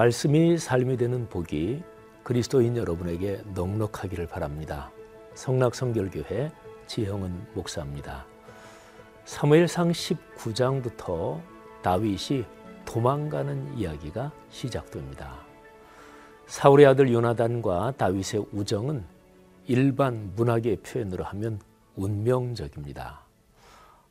말씀이 삶이 되는 복이 그리스도인 여러분에게 넉넉하기를 바랍니다. 성락성결교회 지형은 목사입니다. 사무엘상 19장부터 다윗이 도망가는 이야기가 시작됩니다. 사울의 아들 요나단과 다윗의 우정은 일반 문학의 표현으로 하면 운명적입니다.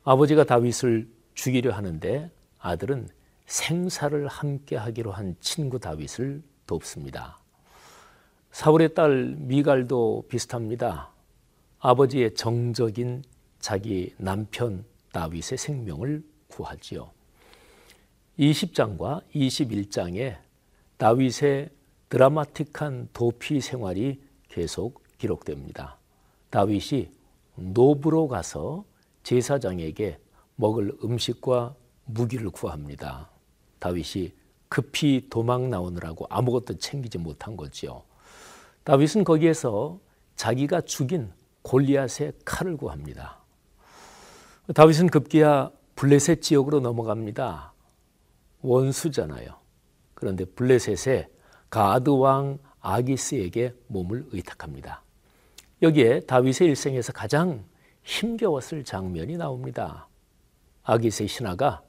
아버지가 다윗을 죽이려 하는데 아들은 생사를 함께 하기로 한 친구 다윗을 돕습니다. 사울의 딸 미갈도 비슷합니다. 아버지의 정적인 자기 남편 다윗의 생명을 구하지요. 20장과 21장에 다윗의 드라마틱한 도피 생활이 계속 기록됩니다. 다윗이 노브로 가서 제사장에게 먹을 음식과 무기를 구합니다. 다윗이 급히 도망 나오느라고 아무것도 챙기지 못한 거지요. 다윗은 거기에서 자기가 죽인 골리앗의 칼을 구합니다. 다윗은 급기야 블레셋 지역으로 넘어갑니다. 원수잖아요. 그런데 블레셋의 가드 왕 아기스에게 몸을 의탁합니다. 여기에 다윗의 일생에서 가장 힘겨웠을 장면이 나옵니다. 아기스의 신하가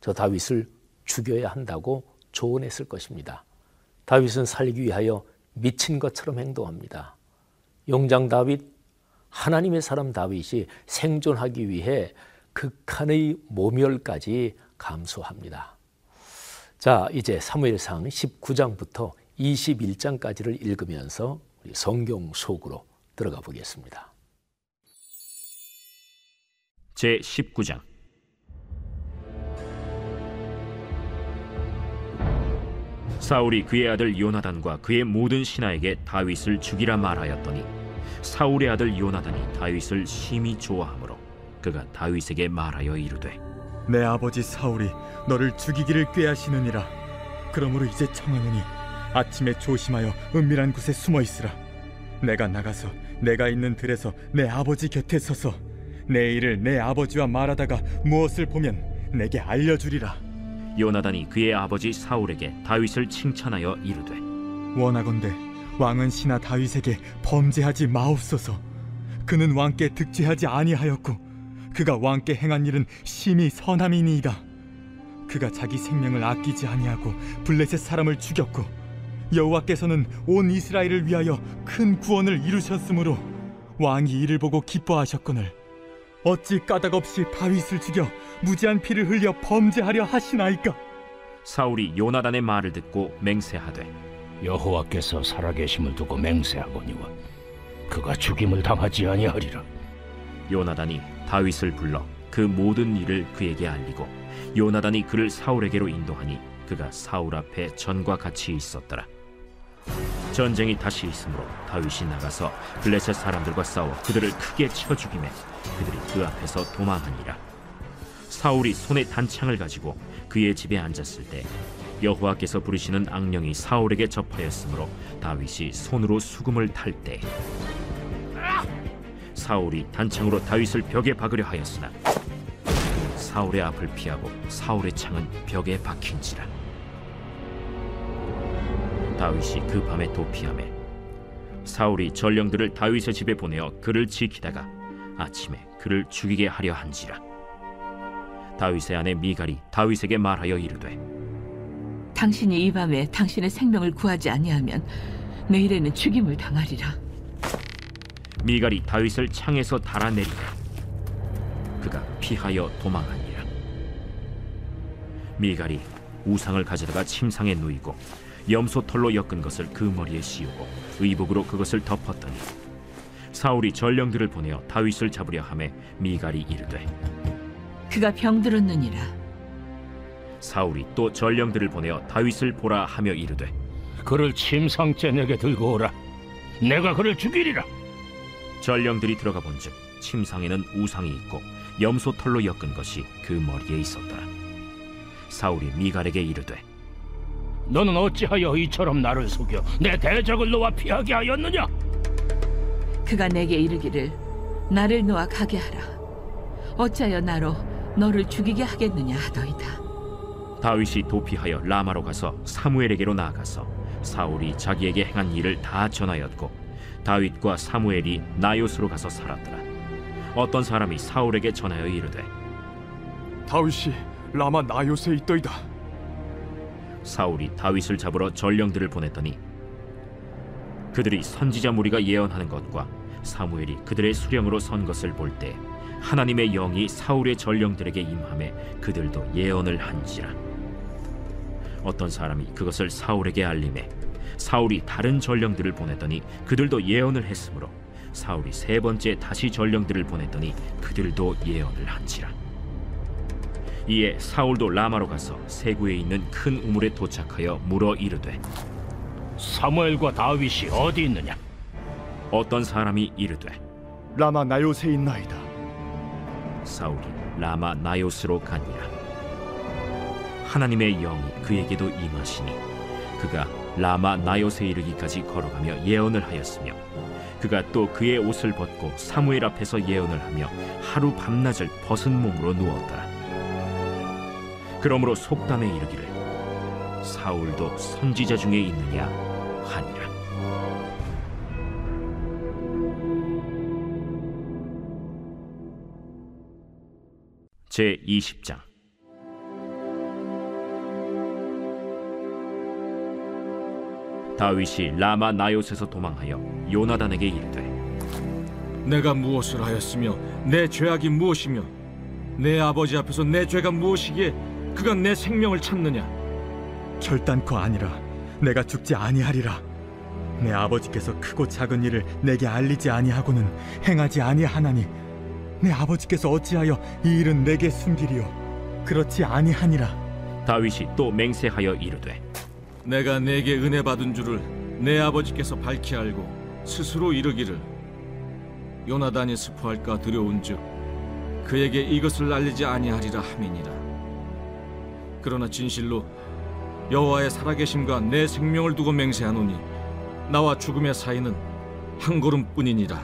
저 다윗을 죽여야 한다고 조언했을 것입니다. 다윗은 살기 위하여 미친 것처럼 행동합니다. 용장 다윗, 하나님의 사람 다윗이 생존하기 위해 극한의 모멸까지 감수합니다. 자, 이제 사무엘상 19장부터 21장까지를 읽으면서 성경 속으로 들어가 보겠습니다. 제 19장 사울이 그의 아들 요나단과 그의 모든 신하에게 다윗을 죽이라 말하였더니 사울의 아들 요나단이 다윗을 심히 좋아하므로 그가 다윗에게 말하여 이르되 내 아버지 사울이 너를 죽이기를 꾀하시느니라. 그러므로 이제 청하노니 아침에 조심하여 은밀한 곳에 숨어 있으라. 내가 나가서 내가 있는 들에서 내 아버지 곁에 서서 내 일을 내 아버지와 말하다가 무엇을 보면 내게 알려주리라 요나단이 그의 아버지 사울에게 다윗을 칭찬하여 이르되 원하건대 왕은 신하 다윗에게 범죄하지 마옵소서. 그는 왕께 득죄하지 아니하였고 그가 왕께 행한 일은 심히 선함이니이다. 그가 자기 생명을 아끼지 아니하고 블레셋 사람을 죽였고 여호와께서는 온 이스라엘을 위하여 큰 구원을 이루셨으므로 왕이 이를 보고 기뻐하셨거늘 어찌 까닭없이 다윗을 죽여 무지한 피를 흘려 범죄하려 하시나이까? 사울이 요나단의 말을 듣고 맹세하되 여호와께서 살아계심을 두고 맹세하거니와 그가 죽임을 당하지 아니하리라. 요나단이 다윗을 불러 그 모든 일을 그에게 알리고 요나단이 그를 사울에게로 인도하니 그가 사울 앞에 전과 같이 있었더라 전쟁이 다시 있으므로 다윗이 나가서 블레셋 사람들과 싸워 그들을 크게 쳐 죽이매 그들이 그 앞에서 도망하니라. 사울이 손에 단창을 가지고 그의 집에 앉았을 때 여호와께서 부르시는 악령이 사울에게 접하였으므로 다윗이 손으로 수금을 탈 때 사울이 단창으로 다윗을 벽에 박으려 하였으나 사울의 앞을 피하고 사울의 창은 벽에 박힌지라 다윗이 그 밤에 도피함에 사울이 전령들을 다윗의 집에 보내어 그를 지키다가 아침에 그를 죽이게 하려 한지라 다윗의 아내 미갈이 다윗에게 말하여 이르되 당신이 이 밤에 당신의 생명을 구하지 아니하면 내일에는 죽임을 당하리라. 미갈이 다윗을 창에서 달아내리고 그가 피하여 도망하니라 미갈이 우상을 가져다가 침상에 누이고 염소 털로 엮은 것을 그 머리에 씌우고 의복으로 그것을 덮었더니 사울이 전령들을 보내어 다윗을 잡으려 함에 미갈이 이르되 그가 병들었느니라. 사울이 또 전령들을 보내어 다윗을 보라 하며 이르되 그를 침상째 내게 들고 오라. 내가 그를 죽이리라. 전령들이 들어가 본즉 침상에는 우상이 있고 염소 털로 엮은 것이 그 머리에 있었더라. 사울이 미갈에게 이르되 너는 어찌하여 이처럼 나를 속여 내 대적을 놓아 피하게 하였느냐 그가 내게 이르기를 나를 놓아 가게 하라. 어찌하여 나로 너를 죽이게 하겠느냐 하더이다. 다윗이 도피하여 라마로 가서 사무엘에게로 나아가서 사울이 자기에게 행한 일을 다 전하였고 다윗과 사무엘이 나요스로 가서 살았더라 어떤 사람이 사울에게 전하여 이르되 다윗이 라마 나요스에 있더이다. 사울이 다윗을 잡으러 전령들을 보냈더니 그들이 선지자 무리가 예언하는 것과 사무엘이 그들의 수령으로 선 것을 볼 때 하나님의 영이 사울의 전령들에게 임함에 그들도 예언을 한지라. 어떤 사람이 그것을 사울에게 알림해 사울이 다른 전령들을 보냈더니 그들도 예언을 했으므로 사울이 세 번째 다시 전령들을 보냈더니 그들도 예언을 한지라 이에 사울도 라마로 가서 세구에 있는 큰 우물에 도착하여 물어 이르되 사무엘과 다윗이 어디 있느냐? 어떤 사람이 이르되 라마 나요스에 있나이다. 사울이 라마 나요스로 가니라 하나님의 영이 그에게도 임하시니 그가 라마 나요스에 이르기까지 걸어가며 예언을 하였으며 그가 또 그의 옷을 벗고 사무엘 앞에서 예언을 하며 하루 밤낮을 벗은 몸으로 누웠더라 그러므로 속담에 이르기를 사울도 선지자 중에 있느냐 하니라. 제 20장. 다윗이 라마 나요스에서 도망하여 요나단에게 이르되 내가 무엇을 하였으며 내 죄악이 무엇이며 내 아버지 앞에서 내 죄가 무엇이기에 그가 내 생명을 찾느냐? 결단코 아니라 내가 죽지 아니하리라. 내 아버지께서 크고 작은 일을 내게 알리지 아니하고는 행하지 아니하나니 내 아버지께서 어찌하여 이 일은 내게 숨기리요? 그렇지 아니하니라. 다윗이 또 맹세하여 이르되 내가 내게 은혜 받은 줄을 내 아버지께서 밝히 알고 스스로 이르기를 요나단이 스포할까 두려운즉 그에게 이것을 알리지 아니하리라 함이니라 그러나 진실로 여호와의 살아계심과 내 생명을 두고 맹세하노니 나와 죽음의 사이는 한 걸음뿐이니라.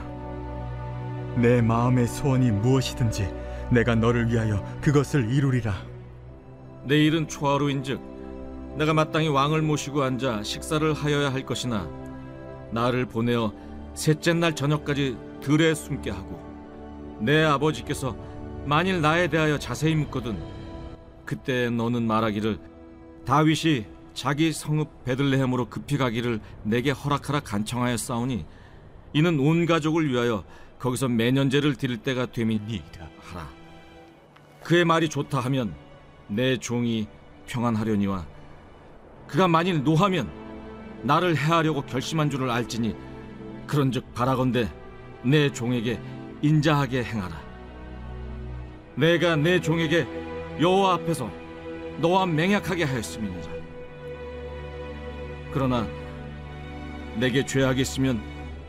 내 마음의 소원이 무엇이든지 내가 너를 위하여 그것을 이루리라. 내일은 초하루인즉 내가 마땅히 왕을 모시고 앉아 식사를 하여야 할 것이나 나를 보내어 셋째 날 저녁까지 들에 숨게 하고 내 아버지께서 만일 나에 대하여 자세히 묻거든 그때 너는 말하기를 다윗이 자기 성읍 베들레헴으로 급히 가기를 내게 허락하라 간청하였사오니 이는 온 가족을 위하여 거기서 매년제를 드릴 때가 됨이니이다 하라. 그의 말이 좋다 하면 내 종이 평안하려니와 그가 만일 노하면 나를 해하려고 결심한 줄을 알지니 그런즉 바라건대 내 종에게 인자하게 행하라. 내가 내 종에게 여호와 앞에서 너와 맹약하게 하였음이니라. 그러나 내게 죄악이 있으면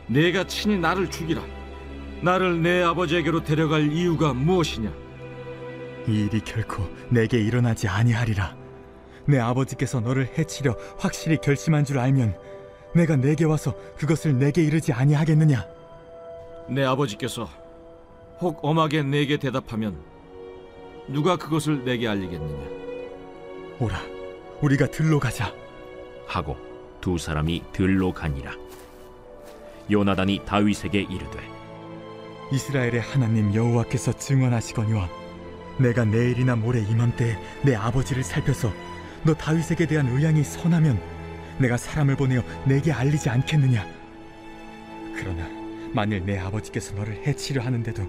내가 친히 나를 죽이라. 나를 내 아버지에게로 데려갈 이유가 무엇이냐? 이 일이 결코 내게 일어나지 아니하리라. 내 아버지께서 너를 해치려 확실히 결심한 줄 알면 내가 내게 와서 그것을 내게 이르지 아니하겠느냐? 내 아버지께서 혹 엄하게 내게 대답하면 누가 그것을 내게 알리겠느냐? 오라 우리가 들로 가자. 하고 두 사람이 들로 가니라. 요나단이 다윗에게 이르되 이스라엘의 하나님 여호와께서 증언하시거니와 내가 내일이나 모레 이맘때에 내 아버지를 살펴서 너 다윗에게 대한 의향이 선하면 내가 사람을 보내어 내게 알리지 않겠느냐? 그러나 만일 내 아버지께서 너를 해치려 하는데도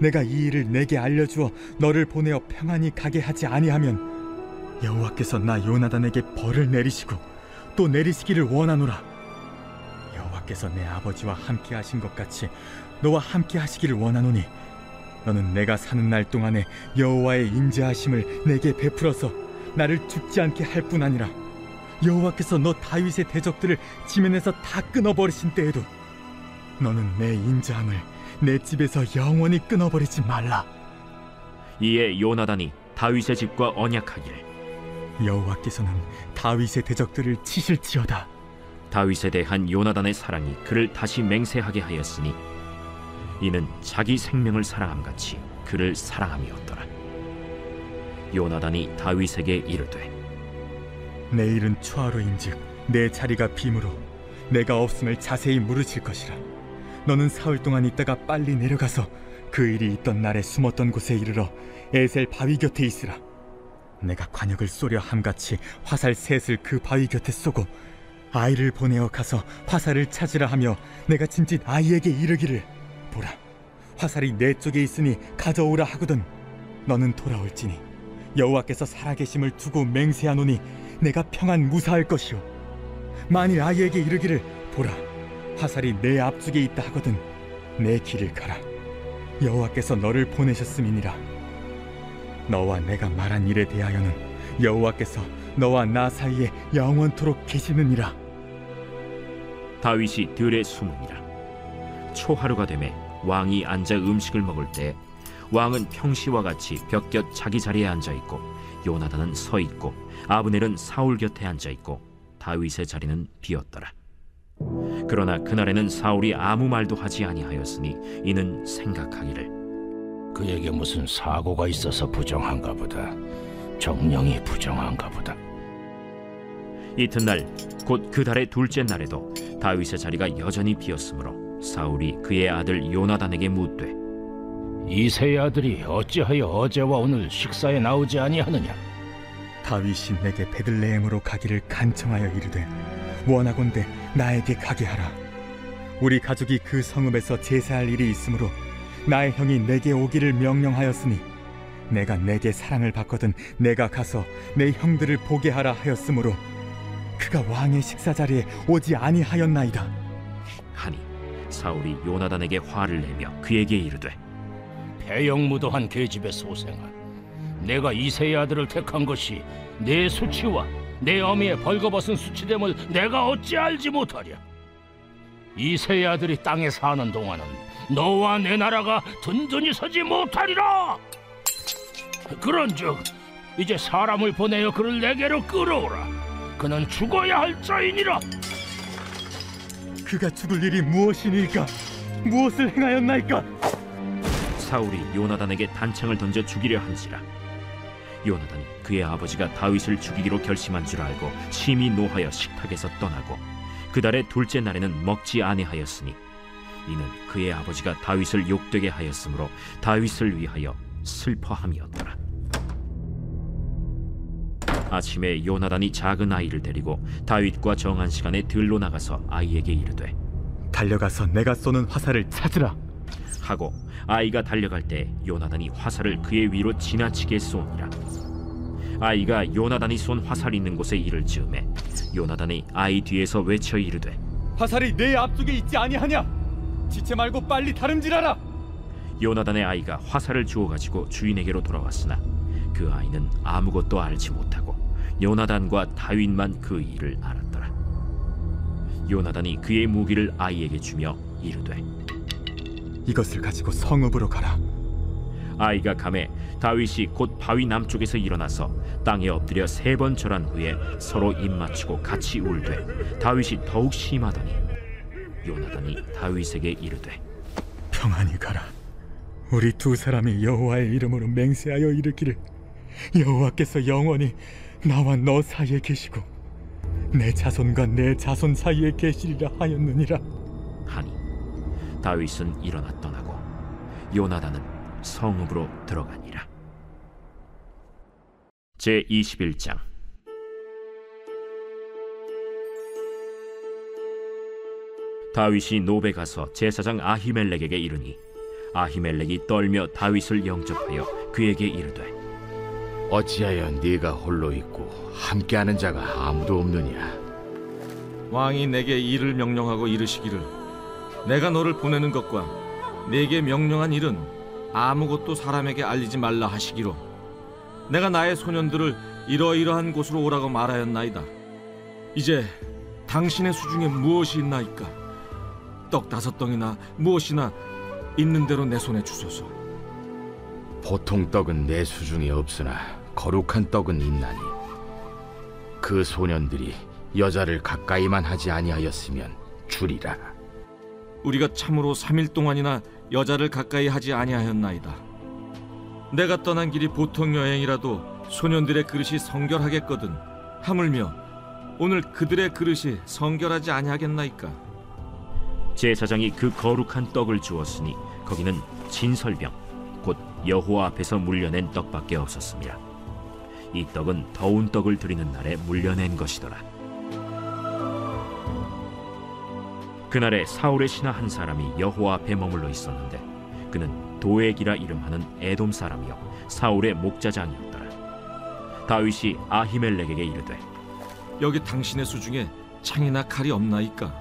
내가 이 일을 내게 알려주어 너를 보내어 평안히 가게 하지 아니하면 여호와께서 나 요나단에게 벌을 내리시고 또 내리시기를 원하노라. 여호와께서 내 아버지와 함께 하신 것 같이 너와 함께 하시기를 원하노니 너는 내가 사는 날 동안에 여호와의 인자하심을 내게 베풀어서 나를 죽지 않게 할 뿐 아니라 여호와께서 너 다윗의 대적들을 지면에서 다 끊어버리신 때에도 너는 내 인자함을 내 집에서 영원히 끊어버리지 말라. 이에 요나단이 다윗의 집과 언약하기를. 여호와께서는 다윗의 대적들을 치실지어다. 다윗에 대한 요나단의 사랑이 그를 다시 맹세하게 하였으니 이는 자기 생명을 사랑함 같이 그를 사랑함이었더라. 요나단이 다윗에게 이르되 내일은 초하루인즉 내 자리가 빔으로 내가 없음을 자세히 물으실 것이라 너는 사흘 동안 있다가 빨리 내려가서 그 일이 있던 날에 숨었던 곳에 이르러 에셀 바위 곁에 있으라. 내가 관역을 쏘려 함같이 화살 셋을 그 바위 곁에 쏘고 아이를 보내어 가서 화살을 찾으라 하며 내가 진짓 아이에게 이르기를 보라. 화살이 내 쪽에 있으니 가져오라 하거든 너는 돌아올지니 여호와께서 살아계심을 두고 맹세하노니 내가 평안 무사할 것이요 만일 아이에게 이르기를 보라 화살이 내 앞쪽에 있다 하거든. 내 길을 가라. 여호와께서 너를 보내셨음이니라. 너와 내가 말한 일에 대하여는 여호와께서 너와 나 사이에 영원토록 계시느니라. 다윗이 들에 숨으니라. 초하루가 되매 왕이 앉아 음식을 먹을 때 왕은 평시와 같이 벽곁 자기 자리에 앉아 있고 요나단은 서 있고 아브넬은 사울 곁에 앉아 있고 다윗의 자리는 비었더라 그러나 그날에는 사울이 아무 말도 하지 아니하였으니 이는 생각하기를 그에게 무슨 사고가 있어서 부정한가 보다. 정령이 부정한가 보다. 이튿날 곧 그 달의 둘째 날에도 다윗의 자리가 여전히 비었으므로 사울이 그의 아들 요나단에게 묻되 이세의 아들이 어찌하여 어제와 오늘 식사에 나오지 아니하느냐? 다윗이 내게 베들레헴으로 가기를 간청하여 이르되 원하건대 나에게 가게 하라. 우리 가족이 그 성읍에서 제사할 일이 있으므로 나의 형이 내게 오기를 명령하였으니 내가 내게 사랑을 받거든 내가 가서 내 형들을 보게 하라 하였으므로 그가 왕의 식사 자리에 오지 아니하였나이다. 하니 사울이 요나단에게 화를 내며 그에게 이르되 배영무도한 계집의 소생아, 내가 이세의 아들을 택한 것이 내 수치와 내 어미의 벌거벗은 수치됨을 내가 어찌 알지 못하랴? 이세의 아들이 땅에 사는 동안은 너와 내 나라가 든든히 서지 못하리라. 그런즉 이제 사람을 보내어 그를 내게로 끌어오라. 그는 죽어야 할 자이니라. 그가 죽을 일이 무엇이니까 무엇을 행하였나이까 사울이 요나단에게 단창을 던져 죽이려 한지라 요나단이 그의 아버지가 다윗을 죽이기로 결심한 줄 알고 심히 노하여 식탁에서 떠나고 그 달의 둘째 날에는 먹지 아니하였으니 이는 그의 아버지가 다윗을 욕되게 하였으므로 다윗을 위하여 슬퍼함이었더라. 아침에 요나단이 작은 아이를 데리고 다윗과 정한 시간에 들로 나가서 아이에게 이르되 달려가서 내가 쏘는 화살을 찾으라 하고 아이가 달려갈 때 요나단이 화살을 그의 위로 지나치게 쏘니라. 아이가 요나단이 쏜 화살 있는 곳에 이를 즈음에 요나단이 아이 뒤에서 외쳐 이르되 화살이 내 앞쪽에 있지 아니하냐? 지체 말고 빨리 다름질하라! 요나단의 아이가 화살을 주워 가지고 주인에게로 돌아왔으나 그 아이는 아무것도 알지 못하고 요나단과 다윗만 그 일을 알았더라. 요나단이 그의 무기를 아이에게 주며 이르되 이것을 가지고 성읍으로 가라. 아이가 감에 다윗이 곧 바위 남쪽에서 일어나서 땅에 엎드려 세 번 절한 후에 서로 입 맞추고 같이 울되 다윗이 더욱 심하더니 요나단이 다윗에게 이르되 평안히 가라. 우리 두 사람이 여호와의 이름으로 맹세하여 이르기를. 여호와께서 영원히 나와 너 사이에 계시고 내 자손과 내 자손 사이에 계시리라 하였느니라 다윗은 일어나 떠나고 요나단은 성읍으로 들어가니라 제 21장 다윗이 노베 가서 제사장 아히멜렉에게 이르니 아히멜렉이 떨며 다윗을 영접하여 그에게 이르되 어찌하여 네가 홀로 있고 함께하는 자가 아무도 없느냐? 왕이 내게 일을 명령하고 이르시기를 내가 너를 보내는 것과 내게 명령한 일은 아무것도 사람에게 알리지 말라 하시기로 내가 나의 소년들을 이러이러한 곳으로 오라고 말하였나이다. 이제 당신의 수중에 무엇이 있나이까? 떡 다섯 덩이나 무엇이나 있는 대로 내 손에 주소서. 보통 떡은 내 수중에 없으나 거룩한 떡은 있나니 그 소년들이 여자를 가까이만 하지 아니하였으면 주리라. 우리가 참으로 3일 동안이나 여자를 가까이 하지 아니하였나이다. 내가 떠난 길이 보통 여행이라도 소년들의 그릇이 성결하겠거든 하물며 오늘 그들의 그릇이 성결하지 아니하겠나이까 제사장이 그 거룩한 떡을 주었으니 거기는 진설병 곧 여호와 앞에서 물려낸 떡밖에 없었습니다. 이 떡은 더운 떡을 드리는 날에 물려낸 것이더라. 그날에 사울의 신하 한 사람이 여호와 앞에 머물러 있었는데 그는 도액이라 이름하는 에돔 사람이요 사울의 목자장이었더라. 다윗이 아히멜렉에게 이르되 여기 당신의 수중에 창이나 칼이 없나이까?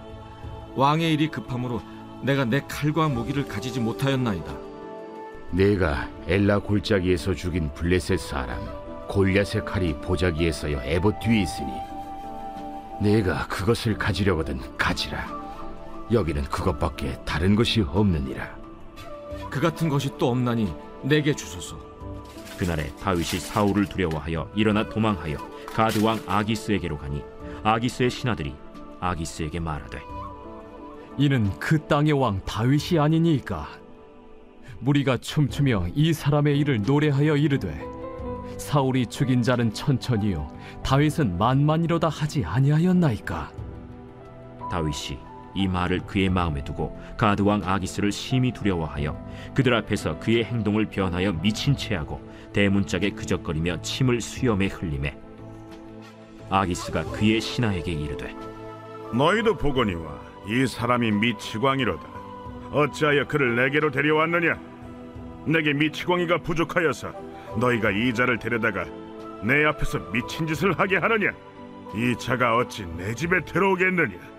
왕의 일이 급함으로 내가 내 칼과 무기를 가지지 못하였나이다. 내가 엘라 골짜기에서 죽인 블레셋 사람 골리앗의 칼이 보자기에서여 에봇 뒤에 있으니 내가 그것을 가지려거든 가지라 여기는 그것밖에 다른 것이 없느니라. 그 같은 것이 또 없나니 내게 주소서. 그날에 다윗이 사울을 두려워하여 일어나 도망하여 가드 왕 아기스에게로 가니 아기스의 신하들이 아기스에게 말하되 이는 그 땅의 왕 다윗이 아니니까. 무리가 춤추며 이 사람의 일을 노래하여 이르되 사울이 죽인 자는 천천히요 다윗은 만만이로다 하지 아니하였나이까? 다윗이 이 말을 그의 마음에 두고 가드 왕 아기스를 심히 두려워하여 그들 앞에서 그의 행동을 변하여 미친 채하고 대문짝에 그적거리며 침을 수염에 흘리매 아기스가 그의 신하에게 이르되 너희도 보거니와 이 사람이 미치광이로다. 어찌하여 그를 내게로 데려왔느냐? 내게 미치광이가 부족하여서 너희가 이 자를 데려다가 내 앞에서 미친 짓을 하게 하느냐? 이 자가 어찌 내 집에 들어오겠느냐?